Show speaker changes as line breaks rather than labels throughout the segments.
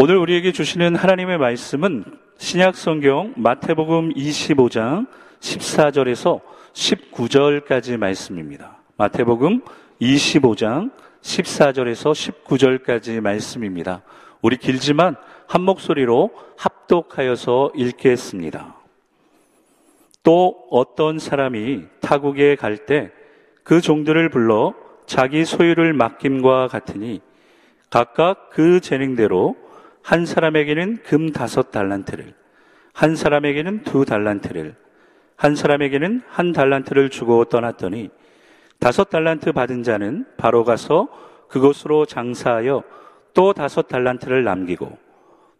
오늘 우리에게 주시는 하나님의 말씀은 신약 성경 마태복음 25장 14절에서 19절까지 말씀입니다. 마태복음 25장 14절에서 19절까지 말씀입니다. 우리 길지만 한 목소리로 합독하여서 읽겠습니다. 또 어떤 사람이 타국에 갈 때 그 종들을 불러 자기 소유를 맡김과 같으니 각각 그 재능대로 한 사람에게는 금 다섯 달란트를, 한 사람에게는 두 달란트를, 한 사람에게는 한 달란트를 주고 떠났더니 다섯 달란트 받은 자는 바로 가서 그곳으로 장사하여 또 다섯 달란트를 남기고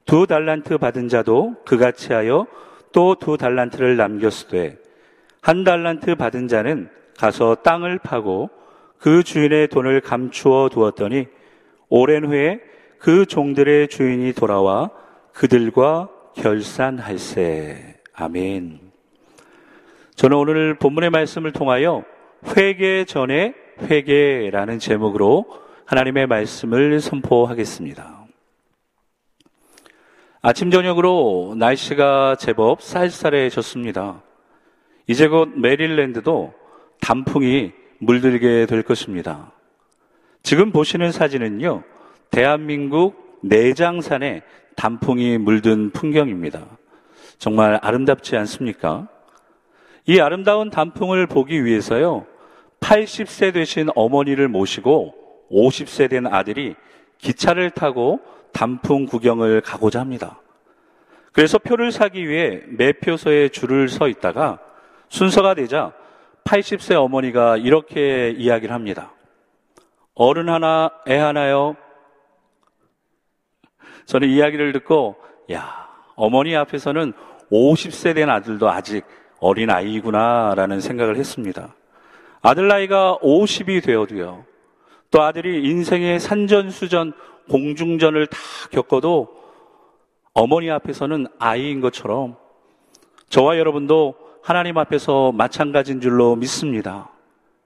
두 달란트 받은 자도 그같이 하여 또 두 달란트를 남겼으되 한 달란트 받은 자는 가서 땅을 파고 그 주인의 돈을 감추어 두었더니 오랜 후에 그 종들의 주인이 돌아와 그들과 결산할세. 아멘. 저는 오늘 본문의 말씀을 통하여 회개 전에 회개라는 제목으로 하나님의 말씀을 선포하겠습니다. 아침 저녁으로 날씨가 제법 쌀쌀해졌습니다. 이제 곧 메릴랜드도 단풍이 물들게 될 것입니다. 지금 보시는 사진은요, 대한민국 내장산에 단풍이 물든 풍경입니다. 정말 아름답지 않습니까? 이 아름다운 단풍을 보기 위해서요, 80세 되신 어머니를 모시고 50세 된 아들이 기차를 타고 단풍 구경을 가고자 합니다. 그래서 표를 사기 위해 매표소에 줄을 서 있다가 순서가 되자 80세 어머니가 이렇게 이야기를 합니다. 어른 하나, 애 하나요? 저는 이야기를 듣고, 야, 어머니 앞에서는 50세 된 아들도 아직 어린 아이구나라는 생각을 했습니다. 아들 나이가 50이 되어도요. 또 아들이 인생의 산전수전, 공중전을 다 겪어도 어머니 앞에서는 아이인 것처럼 저와 여러분도 하나님 앞에서 마찬가지인 줄로 믿습니다.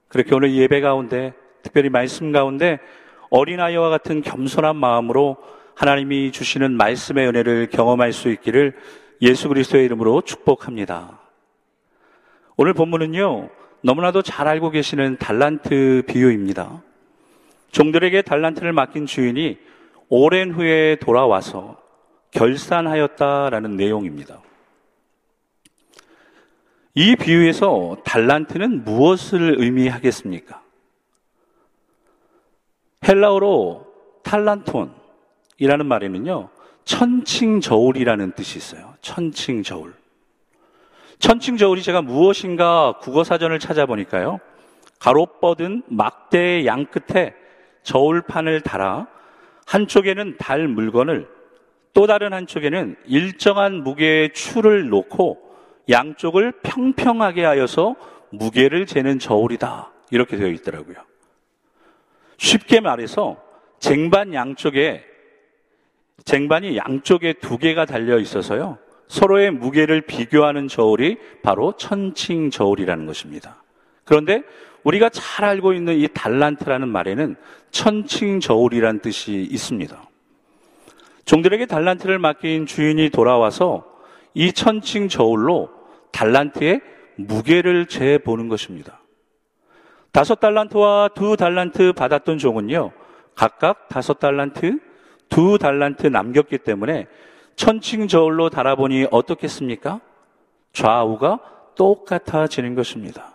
그렇게 오늘 예배 가운데, 특별히 말씀 가운데 어린아이와 같은 겸손한 마음으로 하나님이 주시는 말씀의 은혜를 경험할 수 있기를 예수 그리스도의 이름으로 축복합니다. 오늘 본문은요, 너무나도 잘 알고 계시는 달란트 비유입니다. 종들에게 달란트를 맡긴 주인이 오랜 후에 돌아와서 결산하였다라는 내용입니다. 이 비유에서 달란트는 무엇을 의미하겠습니까? 헬라어로 탈란톤 이라는 말에는요, 천칭 저울이라는 뜻이 있어요. 천칭 저울. 천칭 저울이 제가 무엇인가 국어 사전을 찾아보니까요, 가로 뻗은 막대의 양 끝에 저울판을 달아 한쪽에는 달 물건을 또 다른 한쪽에는 일정한 무게의 추를 놓고 양쪽을 평평하게 하여서 무게를 재는 저울이다. 이렇게 되어 있더라고요. 쉽게 말해서 쟁반 양쪽에 쟁반이 양쪽에 두 개가 달려 있어서요. 서로의 무게를 비교하는 저울이 바로 천칭 저울이라는 것입니다. 그런데 우리가 잘 알고 있는 이 달란트라는 말에는 천칭 저울이란 뜻이 있습니다. 종들에게 달란트를 맡긴 주인이 돌아와서 이 천칭 저울로 달란트의 무게를 재보는 것입니다. 다섯 달란트와 두 달란트 받았던 종은요, 각각 다섯 달란트, 두 달란트 남겼기 때문에 천칭 저울로 달아보니 어떻겠습니까? 좌우가 똑같아지는 것입니다.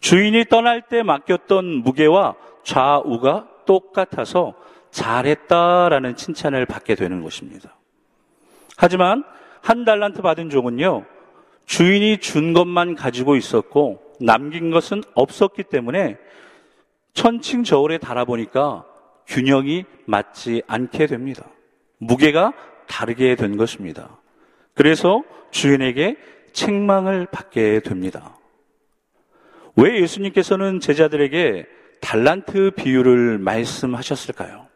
주인이 떠날 때 맡겼던 무게와 좌우가 똑같아서 잘했다라는 칭찬을 받게 되는 것입니다. 하지만 한 달란트 받은 종은요, 주인이 준 것만 가지고 있었고 남긴 것은 없었기 때문에 천칭 저울에 달아보니까 균형이 맞지 않게 됩니다. 무게가 다르게 된 것입니다. 그래서 주인에게 책망을 받게 됩니다. 왜 예수님께서는 제자들에게 달란트 비유를 말씀하셨을까요?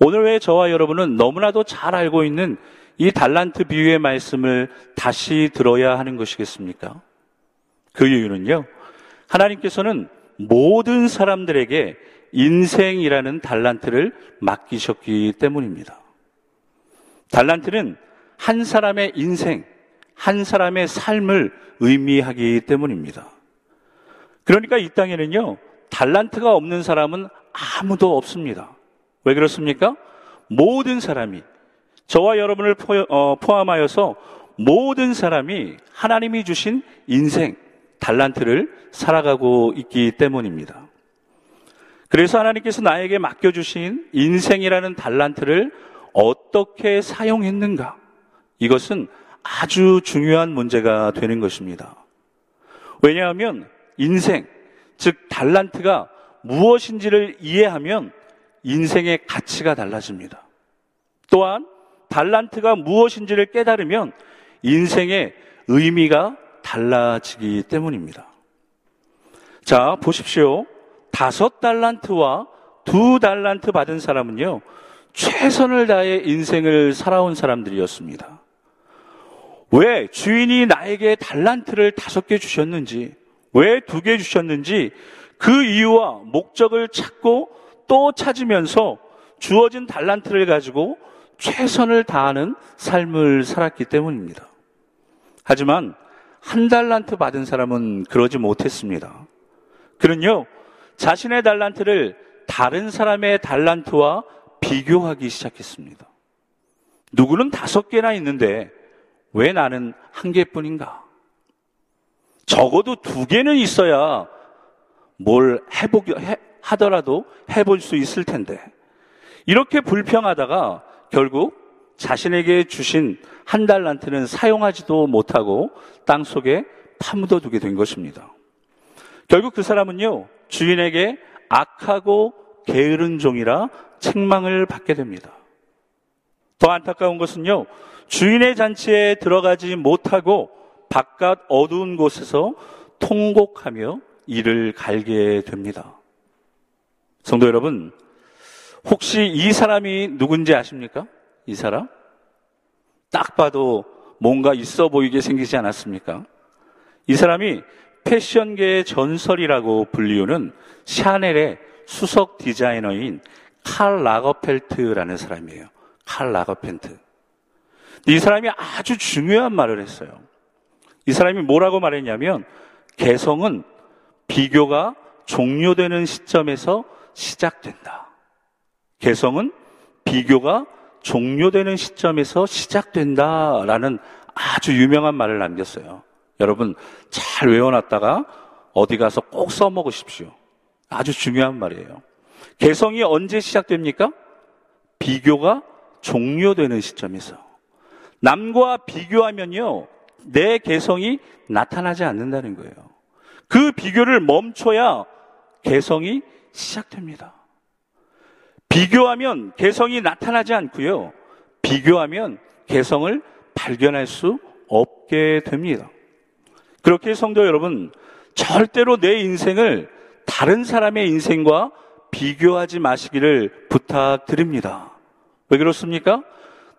오늘 왜 저와 여러분은 너무나도 잘 알고 있는 이 달란트 비유의 말씀을 다시 들어야 하는 것이겠습니까? 그 이유는요, 하나님께서는 모든 사람들에게 인생이라는 달란트를 맡기셨기 때문입니다. 달란트는 한 사람의 인생, 한 사람의 삶을 의미하기 때문입니다. 그러니까 이 땅에는요, 달란트가 없는 사람은 아무도 없습니다. 왜 그렇습니까? 모든 사람이, 저와 여러분을 어, 포함하여서 모든 사람이 하나님이 주신 인생, 달란트를 살아가고 있기 때문입니다. 그래서 하나님께서 나에게 맡겨주신 인생이라는 달란트를 어떻게 사용했는가? 이것은 아주 중요한 문제가 되는 것입니다. 왜냐하면 인생, 즉 달란트가 무엇인지를 이해하면 인생의 가치가 달라집니다. 또한 달란트가 무엇인지를 깨달으면 인생의 의미가 달라지기 때문입니다. 자, 보십시오. 다섯 달란트와 두 달란트 받은 사람은요, 최선을 다해 인생을 살아온 사람들이었습니다. 왜 주인이 나에게 달란트를 다섯 개 주셨는지, 왜 두 개 주셨는지 그 이유와 목적을 찾고 또 찾으면서 주어진 달란트를 가지고 최선을 다하는 삶을 살았기 때문입니다. 하지만 한 달란트 받은 사람은 그러지 못했습니다. 그는요, 자신의 달란트를 다른 사람의 달란트와 비교하기 시작했습니다. 누구는 다섯 개나 있는데 왜 나는 한 개뿐인가? 적어도 두 개는 있어야 뭘 해보기, 해, 하더라도 해볼 수 있을 텐데. 이렇게 불평하다가 결국 자신에게 주신 한 달란트는 사용하지도 못하고 땅 속에 파묻어 두게 된 것입니다. 결국 그 사람은요, 주인에게 악하고 게으른 종이라 책망을 받게 됩니다. 더 안타까운 것은요, 주인의 잔치에 들어가지 못하고 바깥 어두운 곳에서 통곡하며 이를 갈게 됩니다. 성도 여러분, 혹시 이 사람이 누군지 아십니까? 이 사람? 딱 봐도 뭔가 있어 보이게 생기지 않았습니까? 이 사람이 패션계의 전설이라고 불리우는 샤넬의 수석 디자이너인 칼 라거펠트라는 사람이에요. 칼 라거펠트. 이 사람이 아주 중요한 말을 했어요. 이 사람이 뭐라고 말했냐면 개성은 비교가 종료되는 시점에서 시작된다. 개성은 비교가 종료되는 시점에서 시작된다라는 아주 유명한 말을 남겼어요. 여러분 잘 외워놨다가 어디 가서 꼭 써먹으십시오. 아주 중요한 말이에요. 개성이 언제 시작됩니까? 비교가 종료되는 시점에서. 남과 비교하면요, 내 개성이 나타나지 않는다는 거예요. 그 비교를 멈춰야 개성이 시작됩니다. 비교하면 개성이 나타나지 않고요. 비교하면 개성을 발견할 수 없게 됩니다. 그렇게 성도 여러분, 절대로 내 인생을 다른 사람의 인생과 비교하지 마시기를 부탁드립니다. 왜 그렇습니까?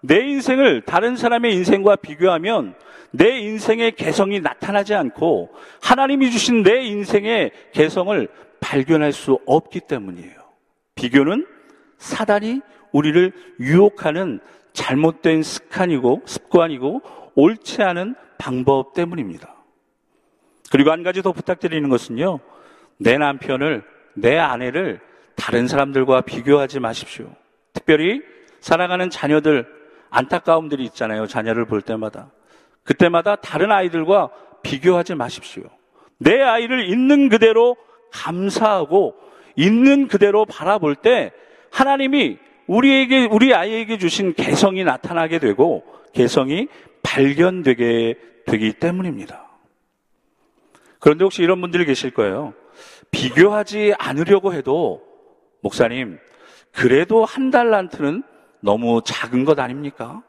내 인생을 다른 사람의 인생과 비교하면 내 인생의 개성이 나타나지 않고 하나님이 주신 내 인생의 개성을 발견할 수 없기 때문이에요. 비교는 사단이 우리를 유혹하는 잘못된 습관이고 습관이고 옳지 않은 방법 때문입니다. 그리고 한 가지 더 부탁드리는 것은요. 내 남편을 내 아내를 다른 사람들과 비교하지 마십시오. 특별히 사랑하는 자녀들 안타까움들이 있잖아요. 자녀를 볼 때마다. 그때마다 다른 아이들과 비교하지 마십시오. 내 아이를 있는 그대로 감사하고 있는 그대로 바라볼 때 하나님이 우리에게 우리 아이에게 주신 개성이 나타나게 되고 개성이 발견되게 되기 때문입니다. 그런데 혹시 이런 분들이 계실 거예요. 비교하지 않으려고 해도 목사님 그래도 한 달란트는 너무 작은 것 아닙니까?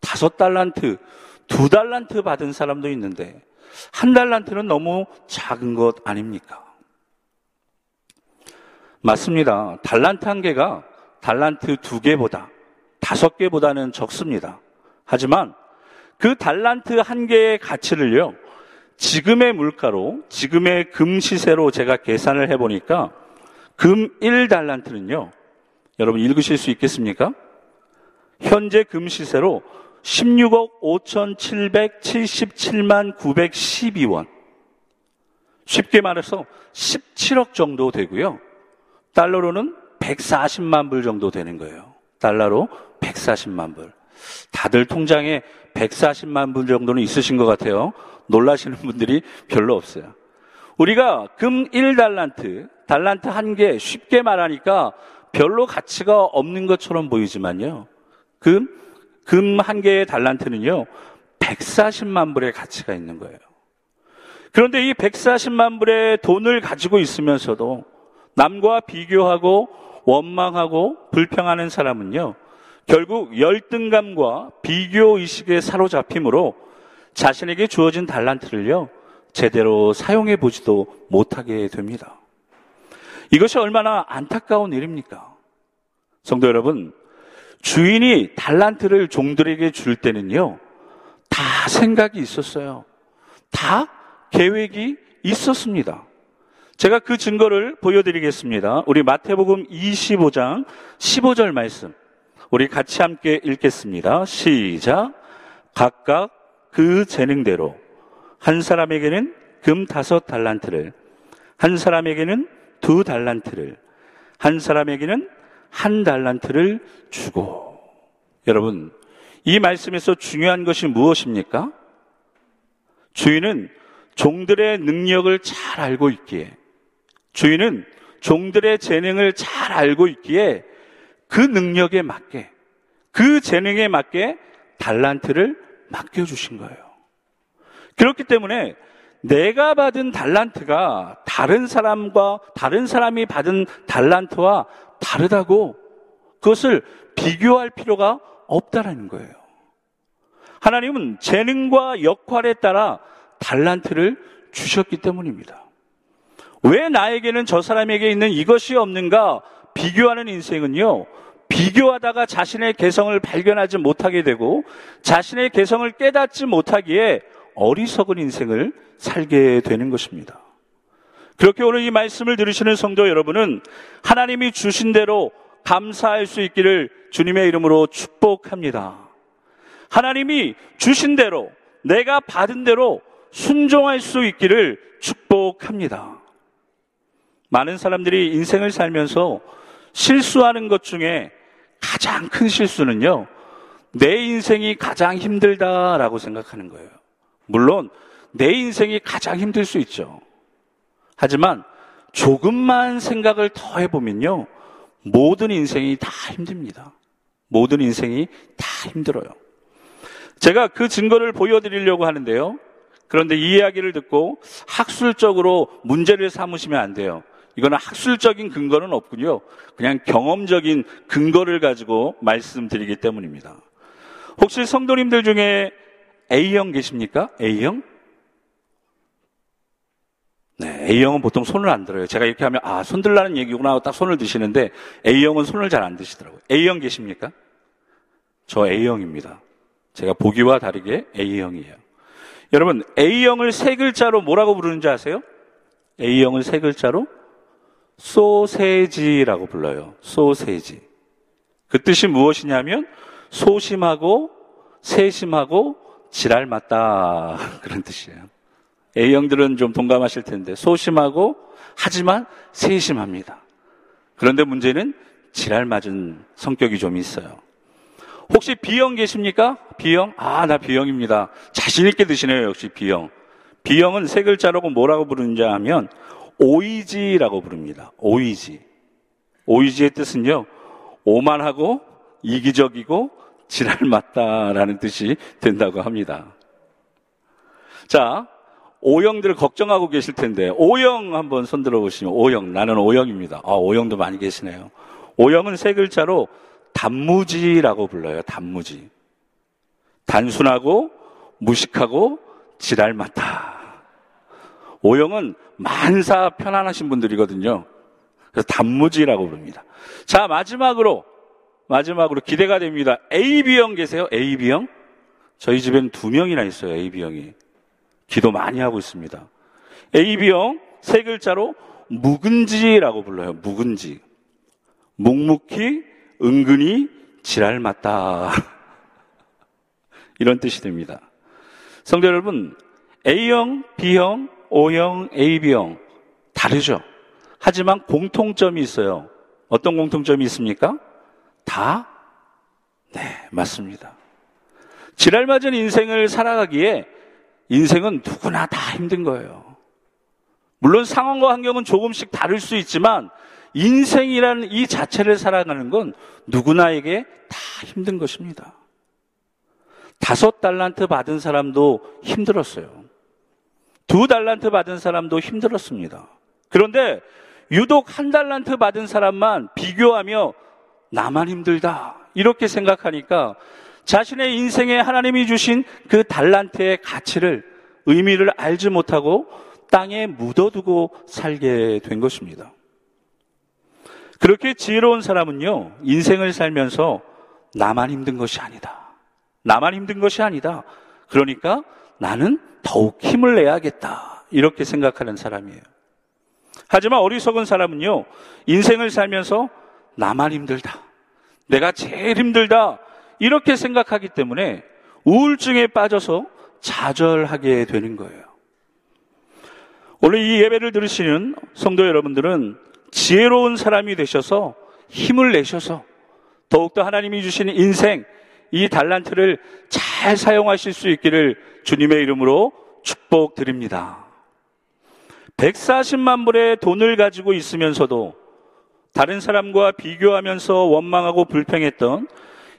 다섯 달란트, 두 달란트 받은 사람도 있는데 한 달란트는 너무 작은 것 아닙니까? 맞습니다. 달란트 한 개가 달란트 두 개보다 다섯 개보다는 적습니다. 하지만 그 달란트 한 개의 가치를요, 지금의 물가로, 지금의 금 시세로 제가 계산을 해보니까 금 1달란트는요, 여러분 읽으실 수 있겠습니까? 현재 금 시세로 16억 5,777만 912원. 쉽게 말해서 17억 정도 되고요. 달러로는 140만 불 정도 되는 거예요. 달러로 140만 불. 다들 통장에 140만 불 정도는 있으신 것 같아요. 놀라시는 분들이 별로 없어요. 우리가 금 1달란트, 달란트 한 개 쉽게 말하니까 별로 가치가 없는 것처럼 보이지만요. 금, 금 한 개의 달란트는요, 140만 불의 가치가 있는 거예요. 그런데 이 140만 불의 돈을 가지고 있으면서도 남과 비교하고 원망하고 불평하는 사람은요, 결국 열등감과 비교 의식에 사로잡힘으로 자신에게 주어진 달란트를요, 제대로 사용해 보지도 못하게 됩니다. 이것이 얼마나 안타까운 일입니까? 성도 여러분, 주인이 달란트를 종들에게 줄 때는요, 다 생각이 있었어요. 다 계획이 있었습니다. 제가 그 증거를 보여드리겠습니다. 우리 마태복음 25장 15절 말씀. 우리 같이 함께 읽겠습니다. 시작. 각각 그 재능대로 한 사람에게는 금 다섯 달란트를, 한 사람에게는 두 달란트를, 한 사람에게는 한 달란트를 주고. 여러분, 이 말씀에서 중요한 것이 무엇입니까? 주인은 종들의 능력을 잘 알고 있기에, 주인은 종들의 재능을 잘 알고 있기에 그 능력에 맞게, 그 재능에 맞게 달란트를 맡겨주신 거예요. 그렇기 때문에 내가 받은 달란트가 다른 사람과 다른 사람이 받은 달란트와 다르다고 그것을 비교할 필요가 없다라는 거예요. 하나님은 재능과 역할에 따라 달란트를 주셨기 때문입니다. 왜 나에게는 저 사람에게 있는 이것이 없는가 비교하는 인생은요, 비교하다가 자신의 개성을 발견하지 못하게 되고 자신의 개성을 깨닫지 못하기에 어리석은 인생을 살게 되는 것입니다. 그렇게 오늘 이 말씀을 들으시는 성도 여러분은 하나님이 주신 대로 감사할 수 있기를 주님의 이름으로 축복합니다. 하나님이 주신 대로 내가 받은 대로 순종할 수 있기를 축복합니다. 많은 사람들이 인생을 살면서 실수하는 것 중에 가장 큰 실수는요, 내 인생이 가장 힘들다라고 생각하는 거예요. 물론 내 인생이 가장 힘들 수 있죠. 하지만 조금만 생각을 더 해보면요. 모든 인생이 다 힘듭니다. 모든 인생이 다 힘들어요. 제가 그 증거를 보여드리려고 하는데요. 그런데 이 이야기를 듣고 학술적으로 문제를 삼으시면 안 돼요. 이거는 학술적인 근거는 없군요. 그냥 경험적인 근거를 가지고 말씀드리기 때문입니다. 혹시 성도님들 중에 A형 계십니까? A형? 네, A형은 보통 손을 안 들어요. 제가 이렇게 하면, 아, 손 들라는 얘기구나 하고 딱 손을 드시는데, A형은 손을 잘 안 드시더라고요. A형 계십니까? 저 A형입니다. 제가 보기와 다르게 A형이에요. 여러분, A형을 세 글자로 뭐라고 부르는지 아세요? A형을 세 글자로 소세지라고 불러요. 소세지. 그 뜻이 무엇이냐면, 소심하고, 세심하고, 지랄 맞다. 그런 뜻이에요. A형들은 좀 동감하실 텐데, 소심하고, 하지만 세심합니다. 그런데 문제는 지랄 맞은 성격이 좀 있어요. 혹시 B형 계십니까? B형? 아, 나 B형입니다. 자신있게 드시네요, 역시 B형. B형은 세 글자라고 뭐라고 부르는지 하면, 오이지라고 부릅니다. 오이지. 오이지의 뜻은요, 오만하고, 이기적이고, 지랄 맞다라는 뜻이 된다고 합니다. 자, O형들 걱정하고 계실 텐데, O형 한번 손 들어 보시면, O형, 나는 O형입니다. 아, O형도 많이 계시네요. O형은 세 글자로 단무지라고 불러요, 단무지. 단순하고, 무식하고, 지랄 맞다. O형은 만사 편안하신 분들이거든요. 그래서 단무지라고 부릅니다. 자, 마지막으로 마지막으로 기대가 됩니다. AB형 계세요? AB형? 저희 집에는 두 명이나 있어요. AB형이. 기도 많이 하고 있습니다. AB형 세 글자로 묵은지라고 불러요. 묵은지. 묵묵히, 은근히, 지랄 맞다. 이런 뜻이 됩니다. 성도 여러분, A형, B형, O형, AB형 다르죠. 하지만 공통점이 있어요. 어떤 공통점이 있습니까? 다? 네, 맞습니다. 지랄 맞은 인생을 살아가기에 인생은 누구나 다 힘든 거예요. 물론 상황과 환경은 조금씩 다를 수 있지만 인생이라는 이 자체를 살아가는 건 누구나에게 다 힘든 것입니다. 다섯 달란트 받은 사람도 힘들었어요. 두 달란트 받은 사람도 힘들었습니다. 그런데 유독 한 달란트 받은 사람만 비교하며 나만 힘들다. 이렇게 생각하니까 자신의 인생에 하나님이 주신 그 달란트의 가치를, 의미를 알지 못하고 땅에 묻어두고 살게 된 것입니다. 그렇게 지혜로운 사람은요, 인생을 살면서 나만 힘든 것이 아니다. 나만 힘든 것이 아니다. 그러니까 나는 더욱 힘을 내야겠다. 이렇게 생각하는 사람이에요. 하지만 어리석은 사람은요, 인생을 살면서 나만 힘들다. 내가 제일 힘들다. 이렇게 생각하기 때문에 우울증에 빠져서 좌절하게 되는 거예요. 오늘 이 예배를 들으시는 성도 여러분들은 지혜로운 사람이 되셔서 힘을 내셔서 더욱더 하나님이 주시는 인생, 이 달란트를 잘 사용하실 수 있기를 주님의 이름으로 축복드립니다. 140만 불의 돈을 가지고 있으면서도 다른 사람과 비교하면서 원망하고 불평했던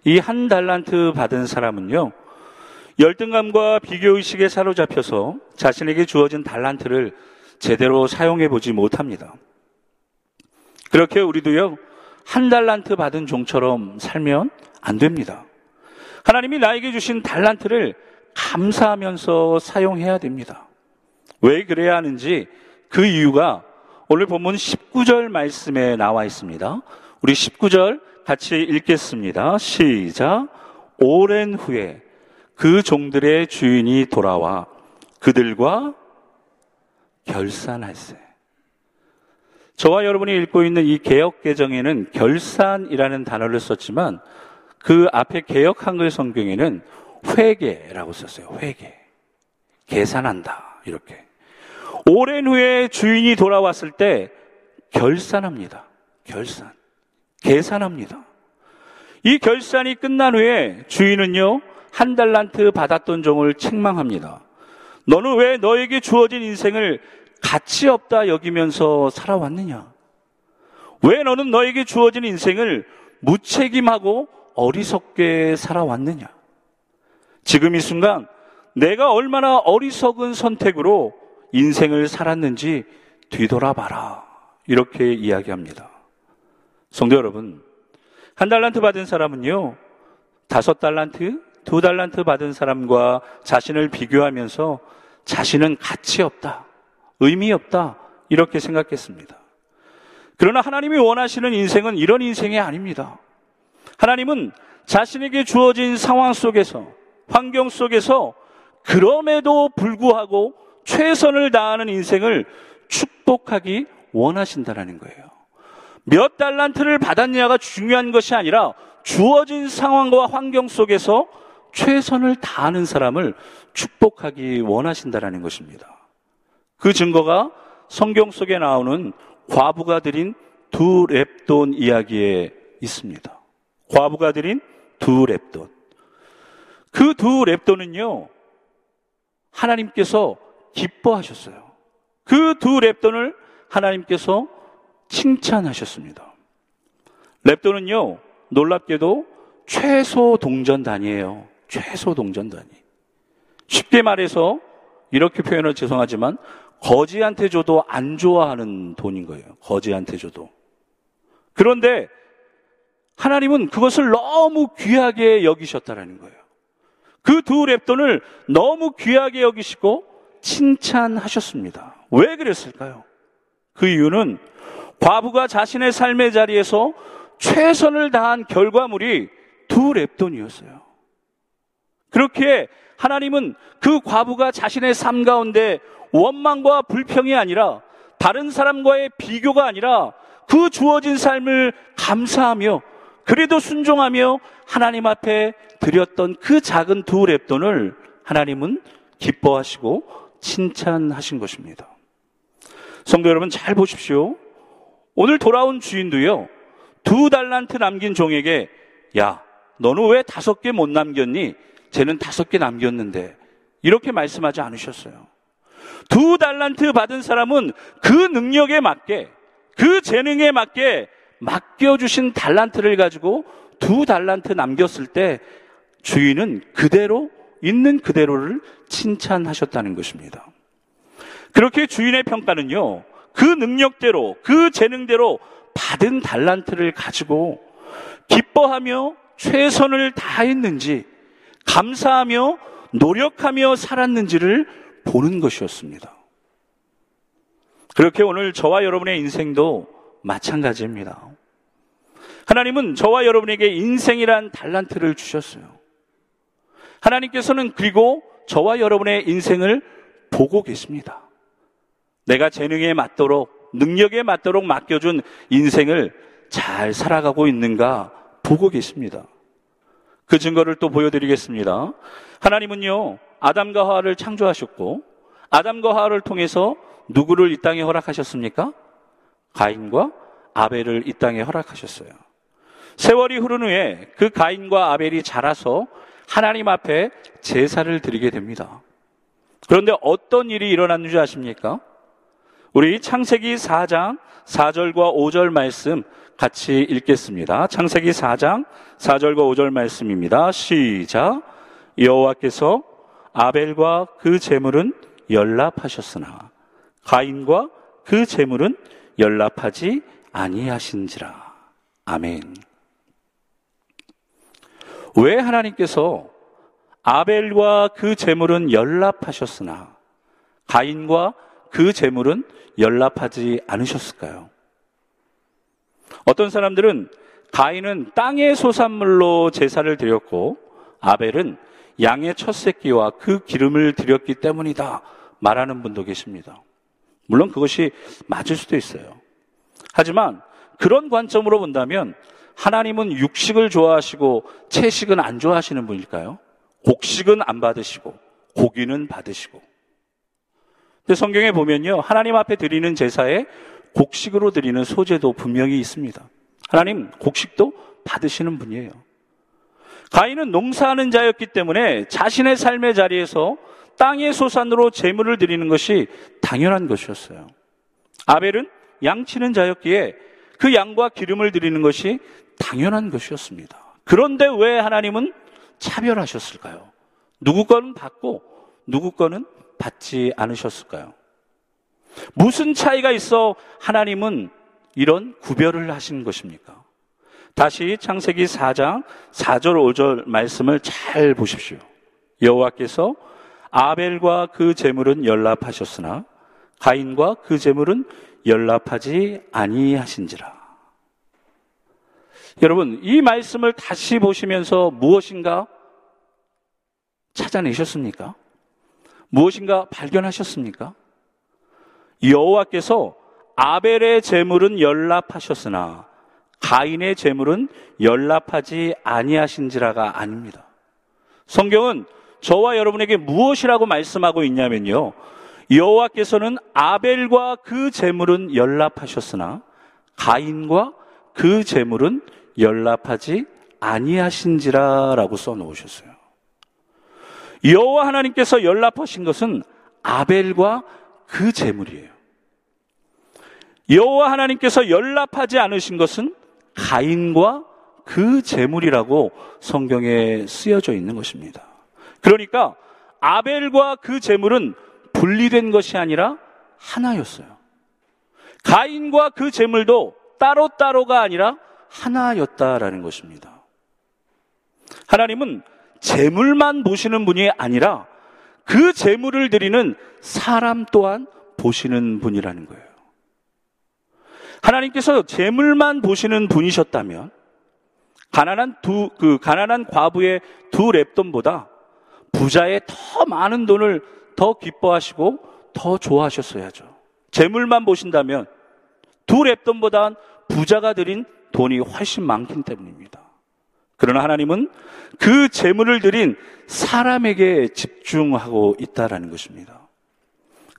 이 한 달란트 받은 사람은요, 열등감과 비교의식에 사로잡혀서 자신에게 주어진 달란트를 제대로 사용해 보지 못합니다. 그렇게 우리도요, 한 달란트 받은 종처럼 살면 안 됩니다. 하나님이 나에게 주신 달란트를 감사하면서 사용해야 됩니다. 왜 그래야 하는지 그 이유가 오늘 본문 19절 말씀에 나와 있습니다. 우리 19절 같이 읽겠습니다. 시작. 오랜 후에 그 종들의 주인이 돌아와 그들과 결산할세. 저와 여러분이 읽고 있는 이 개혁 개정에는 결산이라는 단어를 썼지만 그 앞에 개혁 한글 성경에는 회계라고 썼어요. 회계. 계산한다. 이렇게. 오랜 후에 주인이 돌아왔을 때 결산합니다. 결산. 계산합니다. 이 결산이 끝난 후에 주인은요, 한 달란트 받았던 종을 책망합니다. 너는 왜 너에게 주어진 인생을 가치 없다 여기면서 살아왔느냐? 왜 너는 너에게 주어진 인생을 무책임하고 어리석게 살아왔느냐? 지금 이 순간 내가 얼마나 어리석은 선택으로 인생을 살았는지 뒤돌아봐라. 이렇게 이야기합니다. 성도 여러분, 한 달란트 받은 사람은요, 다섯 달란트, 두 달란트 받은 사람과 자신을 비교하면서 자신은 가치 없다, 의미 없다, 이렇게 생각했습니다. 그러나 하나님이 원하시는 인생은 이런 인생이 아닙니다. 하나님은 자신에게 주어진 상황 속에서, 환경 속에서 그럼에도 불구하고 최선을 다하는 인생을 축복하기 원하신다라는 거예요. 몇 달란트를 받았냐가 중요한 것이 아니라 주어진 상황과 환경 속에서 최선을 다하는 사람을 축복하기 원하신다라는 것입니다. 그 증거가 성경 속에 나오는 과부가 드린 두 랩돈 이야기에 있습니다. 과부가 드린 두 랩돈. 그 두 랩돈은요, 하나님께서 기뻐하셨어요. 그 두 랩돈을 하나님께서 칭찬하셨습니다. 랩돈은요, 놀랍게도 최소 동전 단위예요. 최소 동전 단위. 쉽게 말해서 이렇게 표현을 죄송하지만 거지한테 줘도 안 좋아하는 돈인 거예요. 거지한테 줘도. 그런데 하나님은 그것을 너무 귀하게 여기셨다라는 거예요. 그 두 랩돈을 너무 귀하게 여기시고 칭찬하셨습니다. 왜 그랬을까요? 그 이유는 과부가 자신의 삶의 자리에서 최선을 다한 결과물이 두 랩돈이었어요. 그렇게 하나님은 그 과부가 자신의 삶 가운데 원망과 불평이 아니라 다른 사람과의 비교가 아니라 그 주어진 삶을 감사하며 그래도 순종하며 하나님 앞에 드렸던 그 작은 두 랩돈을 하나님은 기뻐하시고 칭찬하신 것입니다. 성도 여러분 잘 보십시오. 오늘 돌아온 주인도요. 두 달란트 남긴 종에게 야, 너는 왜 다섯 개 못 남겼니? 쟤는 다섯 개 남겼는데 이렇게 말씀하지 않으셨어요. 두 달란트 받은 사람은 그 능력에 맞게 그 재능에 맞게 맡겨주신 달란트를 가지고 두 달란트 남겼을 때 주인은 그대로 있는 그대로를 칭찬하셨다는 것입니다. 그렇게 주인의 평가는요, 그 능력대로, 그 재능대로 받은 달란트를 가지고 기뻐하며 최선을 다했는지, 감사하며 노력하며 살았는지를 보는 것이었습니다. 그렇게 오늘 저와 여러분의 인생도 마찬가지입니다. 하나님은 저와 여러분에게 인생이란 달란트를 주셨어요. 하나님께서는 그리고 저와 여러분의 인생을 보고 계십니다. 내가 재능에 맞도록, 능력에 맞도록 맡겨준 인생을 잘 살아가고 있는가 보고 계십니다. 그 증거를 또 보여드리겠습니다. 하나님은요, 아담과 하와를 창조하셨고, 아담과 하와를 통해서 누구를 이 땅에 허락하셨습니까? 가인과 아벨을 이 땅에 허락하셨어요. 세월이 흐른 후에 그 가인과 아벨이 자라서 하나님 앞에 제사를 드리게 됩니다. 그런데 어떤 일이 일어났는지 아십니까? 우리 창세기 4장 4절과 5절 말씀 같이 읽겠습니다. 창세기 4장 4절과 5절 말씀입니다. 시작. 여호와께서 아벨과 그 재물은 연락하셨으나 가인과 그 재물은 연락하지 아니하신지라. 아멘. 왜 하나님께서 아벨과 그 재물은 연락하셨으나 가인과 그 재물은 연락하지 않으셨을까요? 어떤 사람들은 가인은 땅의 소산물로 제사를 드렸고 아벨은 양의 첫 새끼와 그 기름을 드렸기 때문이다 말하는 분도 계십니다. 물론 그것이 맞을 수도 있어요. 하지만 그런 관점으로 본다면 하나님은 육식을 좋아하시고 채식은 안 좋아하시는 분일까요? 곡식은 안 받으시고 고기는 받으시고. 근데 성경에 보면요. 하나님 앞에 드리는 제사에 곡식으로 드리는 소재도 분명히 있습니다. 하나님 곡식도 받으시는 분이에요. 가인은 농사하는 자였기 때문에 자신의 삶의 자리에서 땅의 소산으로 재물을 드리는 것이 당연한 것이었어요. 아벨은 양치는 자였기에 그 양과 기름을 드리는 것이 당연한 것이었습니다. 그런데 왜 하나님은 차별하셨을까요? 누구 거는 받고 누구 거는 받지 않으셨을까요? 무슨 차이가 있어 하나님은 이런 구별을 하신 것입니까? 다시 창세기 4장 4절 5절 말씀을 잘 보십시오. 여호와께서 아벨과 그 재물은 연락하셨으나 가인과 그 재물은 연락하지 아니하신지라. 여러분, 이 말씀을 다시 보시면서 무엇인가 찾아내셨습니까? 무엇인가 발견하셨습니까? 여호와께서 아벨의 재물은 연락하셨으나 가인의 재물은 연락하지 아니하신지라가 아닙니다. 성경은 저와 여러분에게 무엇이라고 말씀하고 있냐면요. 여호와께서는 아벨과 그 재물은 연락하셨으나 가인과 그 재물은 연락하지 아니하신지라라고 써 놓으셨어요. 여호와 하나님께서 연락하신 것은 아벨과 그 재물이에요. 여호와 하나님께서 연락하지 않으신 것은 가인과 그 재물이라고 성경에 쓰여져 있는 것입니다. 그러니까 아벨과 그 재물은 분리된 것이 아니라 하나였어요. 가인과 그 재물도 따로따로가 아니라 하나였다라는 것입니다. 하나님은 재물만 보시는 분이 아니라 그 재물을 드리는 사람 또한 보시는 분이라는 거예요. 하나님께서 재물만 보시는 분이셨다면 가난한 두, 그 가난한 과부의 두 랩돈보다 부자의 더 많은 돈을 더 기뻐하시고 더 좋아하셨어야죠. 재물만 보신다면 두 랩돈보다 부자가 드린 돈이 훨씬 많기 때문입니다. 그러나 하나님은 그 재물을 드린 사람에게 집중하고 있다라는 것입니다.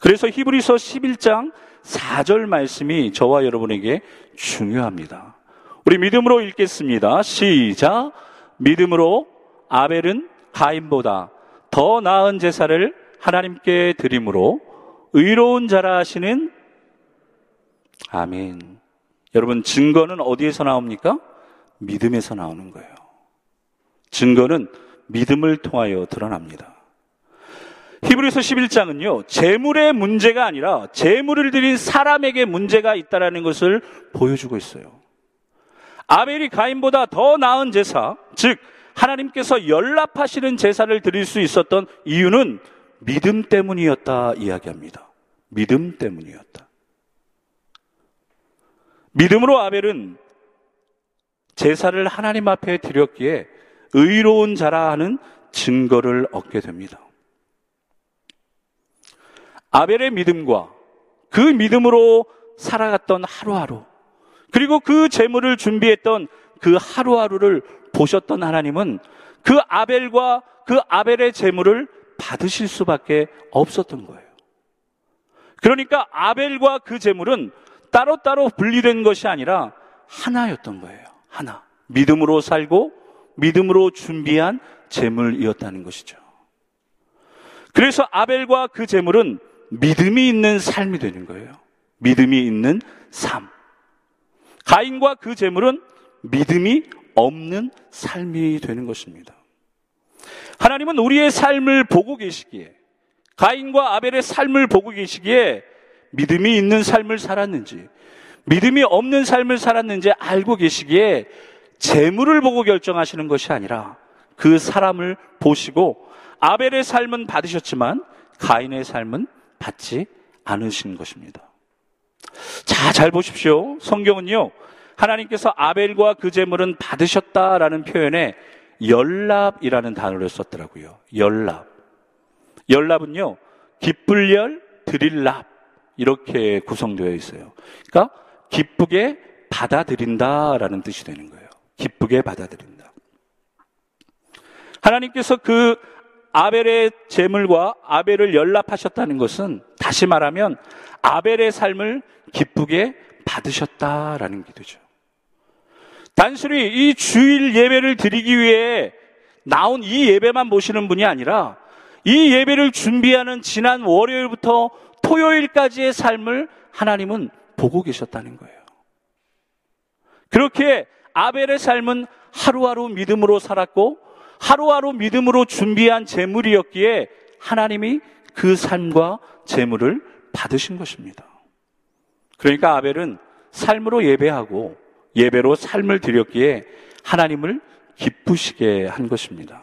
그래서 히브리서 11장 4절 말씀이 저와 여러분에게 중요합니다. 우리 믿음으로 읽겠습니다. 시작. 믿음으로 아벨은 가인보다 더 나은 제사를 하나님께 드림으로 의로운 자라 하시는 아멘. 여러분 증거는 어디에서 나옵니까? 믿음에서 나오는 거예요. 증거는 믿음을 통하여 드러납니다. 히브리서 11장은요, 재물의 문제가 아니라 재물을 드린 사람에게 문제가 있다라는 것을 보여주고 있어요. 아벨이 가인보다 더 나은 제사, 즉 하나님께서 연락하시는 제사를 드릴 수 있었던 이유는 믿음 때문이었다 이야기합니다. 믿음 때문이었다. 믿음으로 아벨은 제사를 하나님 앞에 드렸기에 의로운 자라 하는 증거를 얻게 됩니다. 아벨의 믿음과 그 믿음으로 살아갔던 하루하루, 그리고 그 재물을 준비했던 그 하루하루를 보셨던 하나님은 그 아벨과 그 아벨의 재물을 받으실 수밖에 없었던 거예요. 그러니까 아벨과 그 재물은 따로따로 분리된 것이 아니라 하나였던 거예요. 하나. 믿음으로 살고 믿음으로 준비한 재물이었다는 것이죠. 그래서 아벨과 그 재물은 믿음이 있는 삶이 되는 거예요. 믿음이 있는 삶. 가인과 그 재물은 믿음이 없는 삶이 되는 것입니다. 하나님은 우리의 삶을 보고 계시기에 가인과 아벨의 삶을 보고 계시기에 믿음이 있는 삶을 살았는지 믿음이 없는 삶을 살았는지 알고 계시기에 재물을 보고 결정하시는 것이 아니라 그 사람을 보시고 아벨의 삶은 받으셨지만 가인의 삶은 받지 않으신 것입니다. 자, 잘 보십시오. 성경은요. 하나님께서 아벨과 그 재물은 받으셨다라는 표현에 연랍이라는 단어를 썼더라고요. 연랍. 연랍은요. 기쁠 열, 드릴 랍. 이렇게 구성되어 있어요. 그러니까 기쁘게 받아들인다라는 뜻이 되는 거예요. 기쁘게 받아들인다. 하나님께서 그 아벨의 재물과 아벨을 연락하셨다는 것은 다시 말하면 아벨의 삶을 기쁘게 받으셨다라는 기도죠. 단순히 이 주일 예배를 드리기 위해 나온 이 예배만 보시는 분이 아니라 이 예배를 준비하는 지난 월요일부터 토요일까지의 삶을 하나님은 보고 계셨다는 거예요. 그렇게 아벨의 삶은 하루하루 믿음으로 살았고 하루하루 믿음으로 준비한 재물이었기에 하나님이 그 삶과 재물을 받으신 것입니다. 그러니까 아벨은 삶으로 예배하고 예배로 삶을 드렸기에 하나님을 기쁘시게 한 것입니다.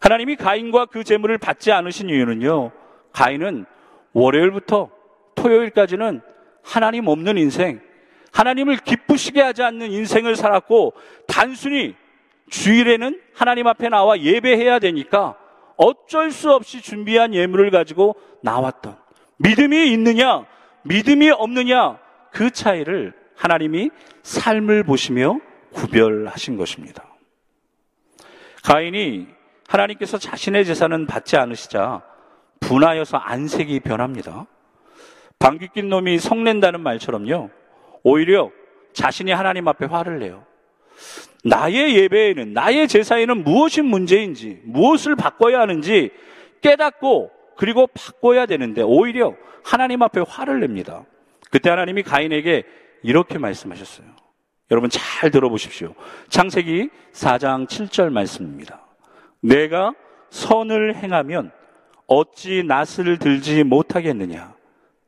하나님이 가인과 그 재물을 받지 않으신 이유는요. 가인은 월요일부터 토요일까지는 하나님 없는 인생, 하나님을 기쁘시게 하지 않는 인생을 살았고 단순히 주일에는 하나님 앞에 나와 예배해야 되니까 어쩔 수 없이 준비한 예물을 가지고 나왔던 믿음이 있느냐, 믿음이 없느냐 그 차이를 하나님이 삶을 보시며 구별하신 것입니다. 가인이 하나님께서 자신의 재산은 받지 않으시자 분하여서 안색이 변합니다. 방귀 낀 놈이 성낸다는 말처럼요. 오히려 자신이 하나님 앞에 화를 내요. 나의 예배에는, 나의 제사에는 무엇이 문제인지, 무엇을 바꿔야 하는지 깨닫고 그리고 바꿔야 되는데 오히려 하나님 앞에 화를 냅니다. 그때 하나님이 가인에게 이렇게 말씀하셨어요. 여러분 잘 들어보십시오. 창세기 4장 7절 말씀입니다. 내가 선을 행하면 어찌 낯을 들지 못하겠느냐?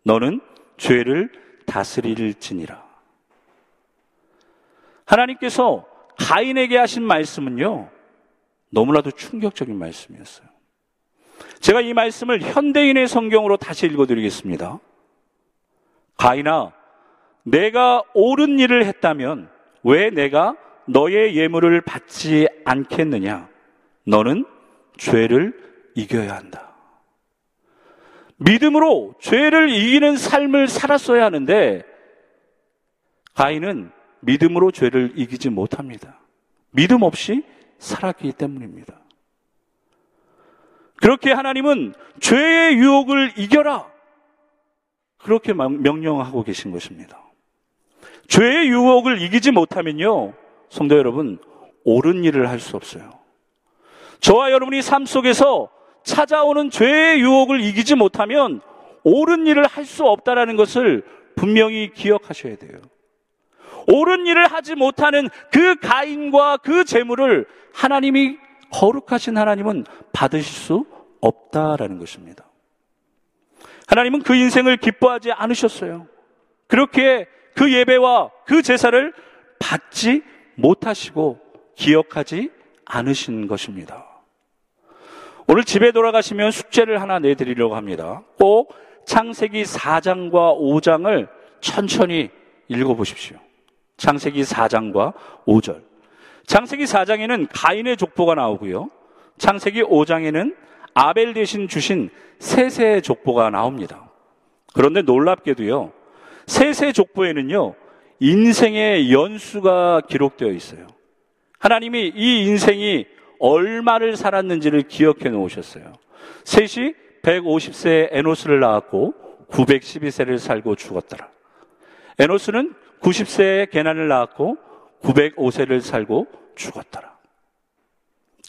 너는 죄를 다스릴지니라. 하나님께서 가인에게 하신 말씀은요, 너무나도 충격적인 말씀이었어요. 제가 이 말씀을 현대인의 성경으로 다시 읽어드리겠습니다. 가인아, 내가 옳은 일을 했다면 왜 내가 너의 예물을 받지 않겠느냐? 너는 죄를 이겨야 한다. 믿음으로 죄를 이기는 삶을 살았어야 하는데 가인은 믿음으로 죄를 이기지 못합니다. 믿음 없이 살았기 때문입니다. 그렇게 하나님은 죄의 유혹을 이겨라. 그렇게 명령하고 계신 것입니다. 죄의 유혹을 이기지 못하면요, 성도 여러분, 옳은 일을 할 수 없어요. 저와 여러분이 삶 속에서 찾아오는 죄의 유혹을 이기지 못하면 옳은 일을 할 수 없다라는 것을 분명히 기억하셔야 돼요. 옳은 일을 하지 못하는 그 가인과 그 재물을 하나님이 거룩하신 하나님은 받으실 수 없다라는 것입니다. 하나님은 그 인생을 기뻐하지 않으셨어요. 그렇게 그 예배와 그 제사를 받지 못하시고 기억하지 않으신 것입니다. 오늘 집에 돌아가시면 숙제를 하나 내드리려고 합니다. 꼭 창세기 4장과 5장을 천천히 읽어보십시오. 창세기 4장과 5절. 창세기 4장에는 가인의 족보가 나오고요. 창세기 5장에는 아벨 대신 주신 세세 족보가 나옵니다. 그런데 놀랍게도요. 세세 족보에는요. 인생의 연수가 기록되어 있어요. 하나님이 이 인생이 얼마를 살았는지를 기억해 놓으셨어요. 셋이 150세 에노스를 낳았고 912세를 살고 죽었더라. 에노스는 90세에 개난을 낳았고 905세를 살고 죽었더라.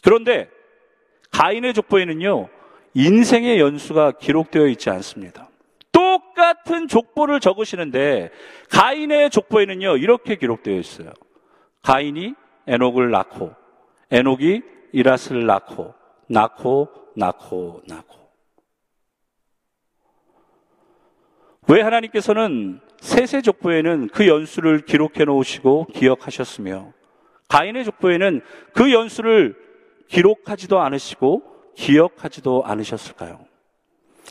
그런데 가인의 족보에는요, 인생의 연수가 기록되어 있지 않습니다. 똑같은 족보를 적으시는데 가인의 족보에는요, 이렇게 기록되어 있어요. 가인이 에녹을 낳고, 에녹이 이라스를 낳고, 낳고, 낳고, 낳고. 왜 하나님께서는 세세 족보에는 그 연수를 기록해 놓으시고 기억하셨으며 가인의 족보에는 그 연수를 기록하지도 않으시고 기억하지도 않으셨을까요?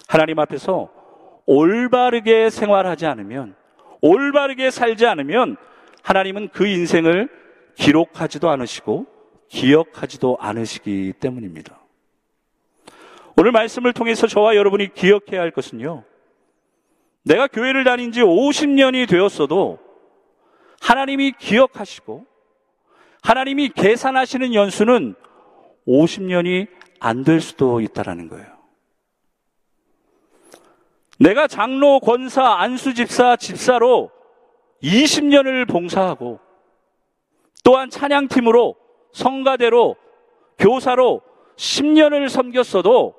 하나님 앞에서 올바르게 생활하지 않으면 올바르게 살지 않으면 하나님은 그 인생을 기록하지도 않으시고 기억하지도 않으시기 때문입니다. 오늘 말씀을 통해서 저와 여러분이 기억해야 할 것은요. 내가 교회를 다닌 지 50년이 되었어도 하나님이 기억하시고 하나님이 계산하시는 연수는 50년이 안 될 수도 있다라는 거예요. 내가 장로, 권사, 안수 집사, 집사로 20년을 봉사하고 또한 찬양팀으로 성가대로 교사로 10년을 섬겼어도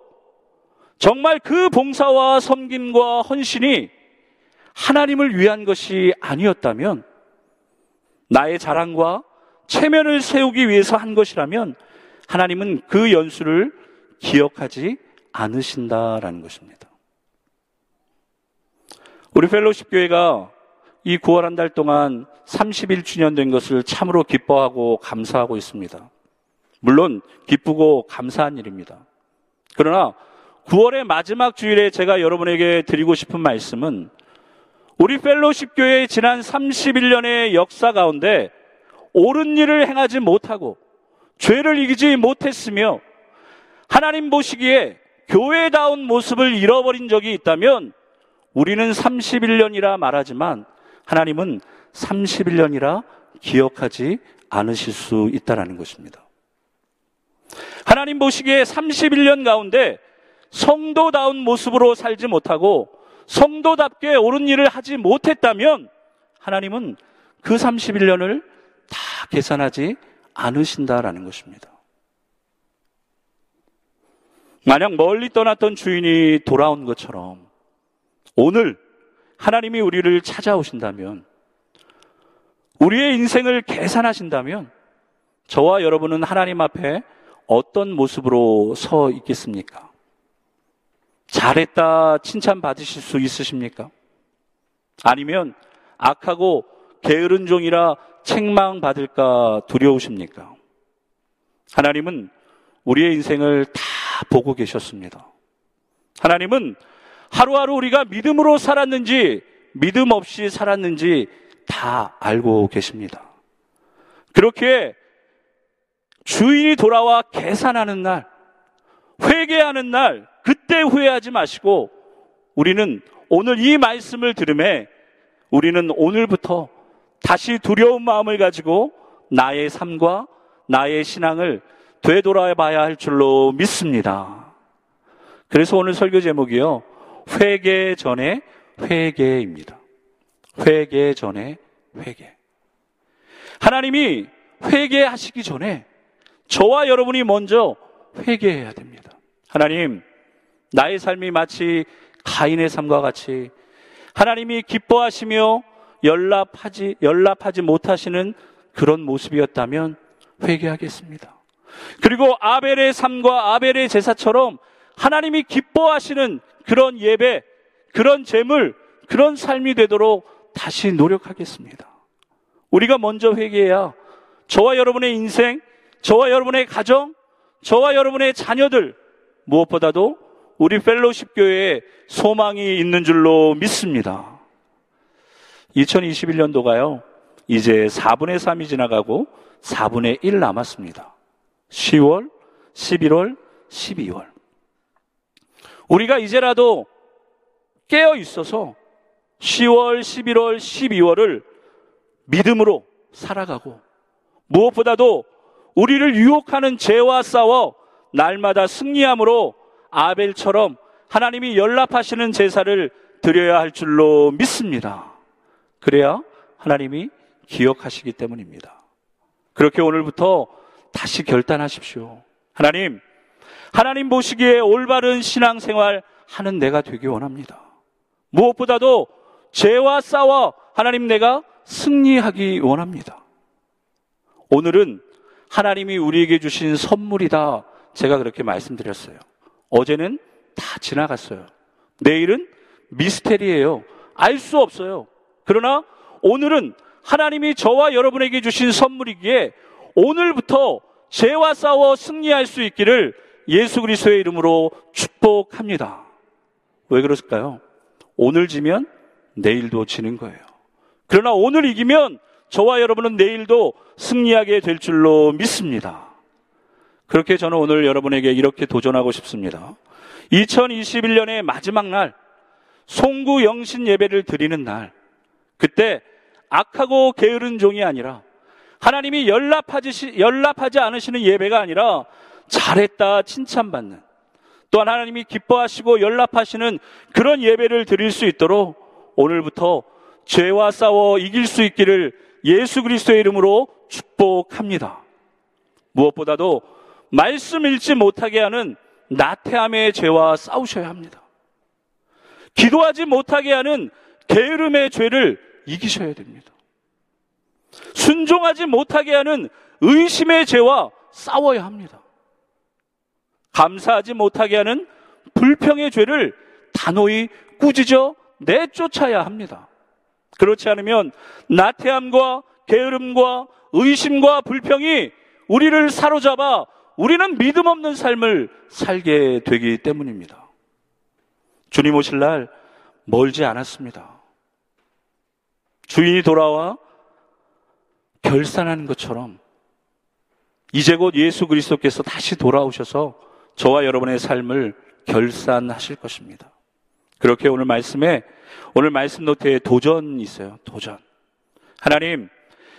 정말 그 봉사와 섬김과 헌신이 하나님을 위한 것이 아니었다면 나의 자랑과 체면을 세우기 위해서 한 것이라면 하나님은 그 연수를 기억하지 않으신다라는 것입니다. 우리 펠로십 교회가 이 9월 한 달 동안 31주년 된 것을 참으로 기뻐하고 감사하고 있습니다. 물론 기쁘고 감사한 일입니다. 그러나 9월의 마지막 주일에 제가 여러분에게 드리고 싶은 말씀은 우리 펠로십 교회의 지난 31년의 역사 가운데 옳은 일을 행하지 못하고 죄를 이기지 못했으며 하나님 보시기에 교회다운 모습을 잃어버린 적이 있다면 우리는 31년이라 말하지만 하나님은 31년이라 기억하지 않으실 수 있다는 것입니다. 하나님 보시기에 31년 가운데 성도다운 모습으로 살지 못하고 성도답게 옳은 일을 하지 못했다면 하나님은 그 31년을 다 계산하지 않으신다라는 것입니다. 만약 멀리 떠났던 주인이 돌아온 것처럼 오늘 하나님이 우리를 찾아오신다면 우리의 인생을 계산하신다면 저와 여러분은 하나님 앞에 어떤 모습으로 서 있겠습니까? 잘했다 칭찬 받으실 수 있으십니까? 아니면 악하고 게으른 종이라 책망 받을까 두려우십니까? 하나님은 우리의 인생을 다 보고 계셨습니다. 하나님은 하루하루 우리가 믿음으로 살았는지 믿음 없이 살았는지 다 알고 계십니다. 그렇게 주인이 돌아와 계산하는 날, 회개하는 날, 그때 후회하지 마시고 우리는 오늘 이 말씀을 들음에 우리는 오늘부터 다시 두려운 마음을 가지고 나의 삶과 나의 신앙을 되돌아봐야 할 줄로 믿습니다. 그래서 오늘 설교 제목이요. 회개 전에 회개입니다. 회개 전에 회개. 하나님이 회개하시기 전에 저와 여러분이 먼저 회개해야 됩니다. 하나님, 나의 삶이 마치 가인의 삶과 같이 하나님이 기뻐하시며 연락하지, 연락하지 못하시는 그런 모습이었다면 회개하겠습니다. 그리고 아벨의 삶과 아벨의 제사처럼 하나님이 기뻐하시는 그런 예배, 그런 재물, 그런 삶이 되도록 다시 노력하겠습니다. 우리가 먼저 회개해야 저와 여러분의 인생, 저와 여러분의 가정, 저와 여러분의 자녀들, 무엇보다도 우리 펠로십 교회에 소망이 있는 줄로 믿습니다. 2021년도가요, 이제 4분의 3이 지나가고 4분의 1 남았습니다. 10월, 11월, 12월. 우리가 이제라도 깨어 있어서 10월, 11월, 12월을 믿음으로 살아가고 무엇보다도 우리를 유혹하는 죄와 싸워 날마다 승리함으로 아벨처럼 하나님이 연락하시는 제사를 드려야 할 줄로 믿습니다. 그래야 하나님이 기억하시기 때문입니다. 그렇게 오늘부터 다시 결단하십시오. 하나님, 하나님 보시기에 올바른 신앙생활 하는 내가 되기 원합니다. 무엇보다도 죄와 싸워 하나님 내가 승리하기 원합니다. 오늘은 하나님이 우리에게 주신 선물이다. 제가 그렇게 말씀드렸어요. 어제는 다 지나갔어요. 내일은 미스테리예요. 알 수 없어요. 그러나 오늘은 하나님이 저와 여러분에게 주신 선물이기에 오늘부터 죄와 싸워 승리할 수 있기를 예수 그리스도의 이름으로 축복합니다. 왜 그랬을까요? 오늘 지면 내일도 지는 거예요. 그러나 오늘 이기면 저와 여러분은 내일도 승리하게 될 줄로 믿습니다. 그렇게 저는 오늘 여러분에게 이렇게 도전하고 싶습니다. 2021년의 마지막 날, 송구 영신 예배를 드리는 날, 그때 악하고 게으른 종이 아니라 하나님이 연락하지, 연락하지 않으시는 예배가 아니라 잘했다 칭찬받는 또한 하나님이 기뻐하시고 연락하시는 그런 예배를 드릴 수 있도록 오늘부터 죄와 싸워 이길 수 있기를 예수 그리스도의 이름으로 축복합니다. 무엇보다도 말씀 읽지 못하게 하는 나태함의 죄와 싸우셔야 합니다. 기도하지 못하게 하는 게으름의 죄를 이기셔야 됩니다. 순종하지 못하게 하는 의심의 죄와 싸워야 합니다. 감사하지 못하게 하는 불평의 죄를 단호히 꾸짖어 내쫓아야 합니다. 그렇지 않으면 나태함과 게으름과 의심과 불평이 우리를 사로잡아 우리는 믿음 없는 삶을 살게 되기 때문입니다. 주님 오실 날 멀지 않았습니다. 주인이 돌아와 결산하는 것처럼 이제 곧 예수 그리스도께서 다시 돌아오셔서 저와 여러분의 삶을 결산하실 것입니다. 그렇게 오늘 말씀에 오늘 말씀 노트에 도전이 있어요. 도전. 하나님,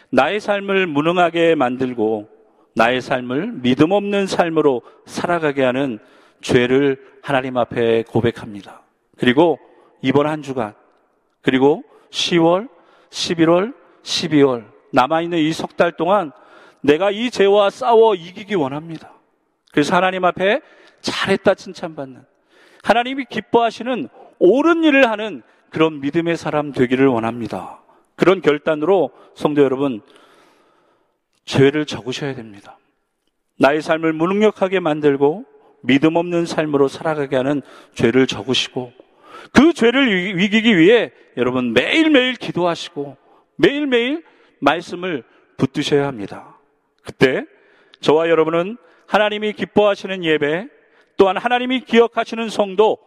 나의 삶을 무능하게 만들고 나의 삶을 믿음 없는 삶으로 살아가게 하는 죄를 하나님 앞에 고백합니다. 그리고 이번 한 주간, 그리고 10월, 11월, 12월, 남아있는 이 석 달 동안 내가 이 죄와 싸워 이기기 원합니다. 그래서 하나님 앞에 잘했다 칭찬받는, 하나님이 기뻐하시는 옳은 일을 하는 그런 믿음의 사람 되기를 원합니다. 그런 결단으로 성도 여러분, 죄를 적으셔야 됩니다. 나의 삶을 무능력하게 만들고 믿음 없는 삶으로 살아가게 하는 죄를 적으시고 그 죄를 이기기 위해 여러분 매일매일 기도하시고 매일매일 말씀을 붙드셔야 합니다. 그때 저와 여러분은 하나님이 기뻐하시는 예배 또한 하나님이 기억하시는 성도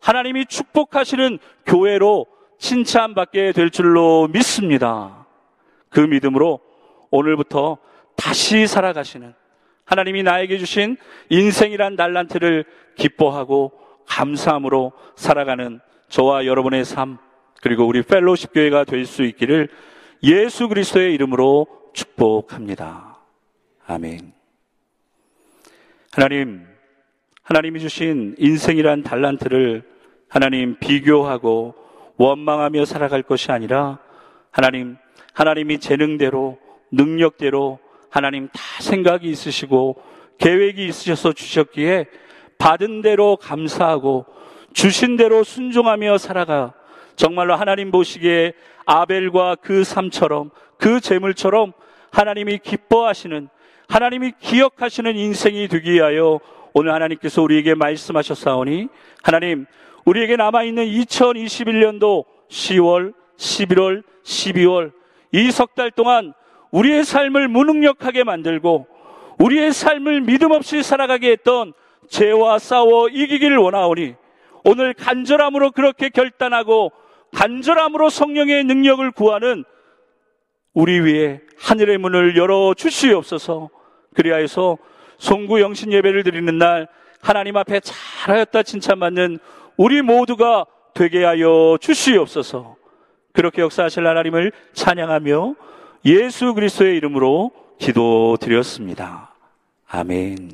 하나님이 축복하시는 교회로 칭찬받게 될 줄로 믿습니다. 그 믿음으로 오늘부터 다시 살아가시는 하나님이 나에게 주신 인생이란 날란트를 기뻐하고 감사함으로 살아가는 저와 여러분의 삶, 그리고 우리 펠로십 교회가 될 수 있기를 예수 그리스도의 이름으로 축복합니다. 아멘. 하나님, 하나님이 주신 인생이란 달란트를 하나님 비교하고 원망하며 살아갈 것이 아니라 하나님, 하나님이 재능대로 능력대로 하나님 다 생각이 있으시고 계획이 있으셔서 주셨기에 받은 대로 감사하고 주신 대로 순종하며 살아가 정말로 하나님 보시기에 아벨과 그 삶처럼 그 재물처럼 하나님이 기뻐하시는 하나님이 기억하시는 인생이 되기 위하여 오늘 하나님께서 우리에게 말씀하셨사오니 하나님 우리에게 남아있는 2021년도 10월, 11월, 12월 이 석 달 동안 우리의 삶을 무능력하게 만들고 우리의 삶을 믿음 없이 살아가게 했던 죄와 싸워 이기기를 원하오니 오늘 간절함으로 그렇게 결단하고 간절함으로 성령의 능력을 구하는 우리 위에 하늘의 문을 열어 주시옵소서. 그리하여서 송구 영신 예배를 드리는 날 하나님 앞에 잘하였다 칭찬받는 우리 모두가 되게 하여 주시옵소서. 그렇게 역사하실 하나님을 찬양하며 예수 그리스도의 이름으로 기도드렸습니다. 아멘.